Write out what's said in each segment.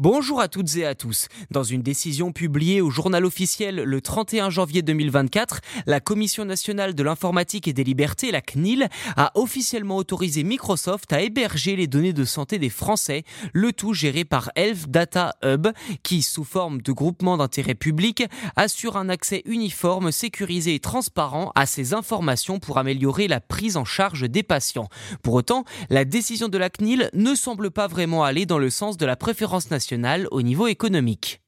Bonjour à toutes et à tous. Dans une décision publiée au journal officiel le 31 janvier 2024, la Commission nationale de l'informatique et des libertés, la CNIL, a officiellement autorisé Microsoft à héberger les données de santé des Français, le tout géré par Elf Data Hub, qui, sous forme de groupement d'intérêt public, assure un accès uniforme, sécurisé et transparent à ces informations pour améliorer la prise en charge des patients. Pour autant, la décision de la CNIL ne semble pas vraiment aller dans le sens de la préférence nationale au niveau économique.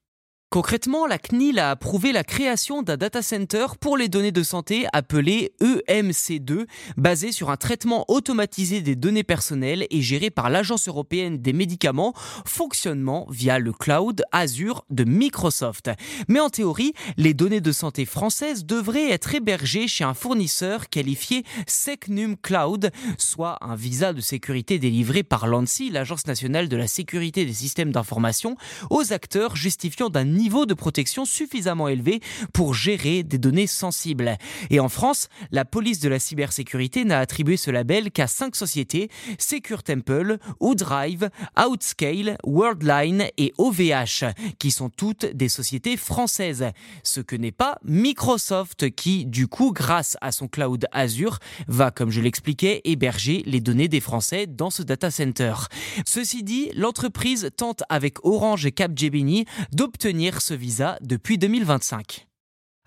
Concrètement, la CNIL a approuvé la création d'un data center pour les données de santé appelé EMC2, basé sur un traitement automatisé des données personnelles et géré par l'Agence européenne des médicaments, fonctionnement via le cloud Azure de Microsoft. Mais en théorie, les données de santé françaises devraient être hébergées chez un fournisseur qualifié Secnum Cloud, soit un visa de sécurité délivré par l'ANSI, l'Agence nationale de la sécurité des systèmes d'information, aux acteurs justifiant d'un niveau de protection suffisamment élevé pour gérer des données sensibles. Et en France, la police de la cybersécurité n'a attribué ce label qu'à cinq sociétés, Secure Temple, Woodrive, Outscale, Worldline et OVH, qui sont toutes des sociétés françaises. Ce que n'est pas Microsoft qui, du coup, grâce à son cloud Azure, va, comme je l'expliquais, héberger les données des Français dans ce data center. Ceci dit, l'entreprise tente avec Orange et Capgemini d'obtenir ce visa depuis 2025.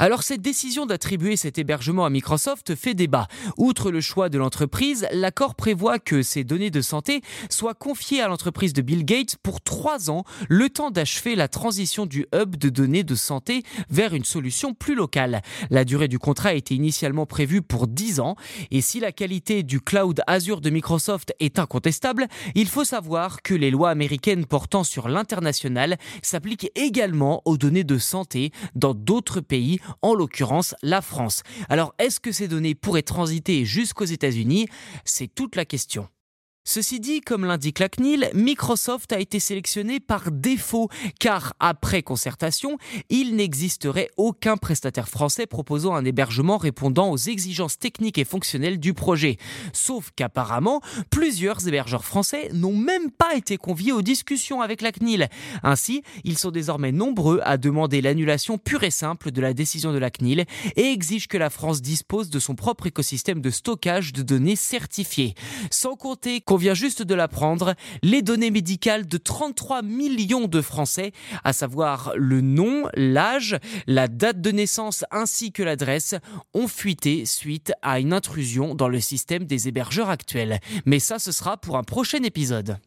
Alors cette décision d'attribuer cet hébergement à Microsoft fait débat. Outre le choix de l'entreprise, l'accord prévoit que ces données de santé soient confiées à l'entreprise de Bill Gates pour trois ans, le temps d'achever la transition du hub de données de santé vers une solution plus locale. La durée du contrat était initialement prévue pour 10 ans, et si la qualité du cloud Azure de Microsoft est incontestable, il faut savoir que les lois américaines portant sur l'international s'appliquent également aux données de santé dans d'autres pays en l'occurrence la France. Alors est-ce que ces données pourraient transiter jusqu'aux États-Unis? C'est toute la question. Ceci dit, comme l'indique la CNIL, Microsoft a été sélectionné par défaut car après concertation, il n'existerait aucun prestataire français proposant un hébergement répondant aux exigences techniques et fonctionnelles du projet. Sauf qu'apparemment, plusieurs hébergeurs français n'ont même pas été conviés aux discussions avec la CNIL. Ainsi, ils sont désormais nombreux à demander l'annulation pure et simple de la décision de la CNIL et exigent que la France dispose de son propre écosystème de stockage de données certifiées. Sans compter on vient juste de l'apprendre, les données médicales de 33 millions de Français, à savoir le nom, l'âge, la date de naissance ainsi que l'adresse, ont fuité suite à une intrusion dans le système des hébergeurs actuels. Mais ça, ce sera pour un prochain épisode.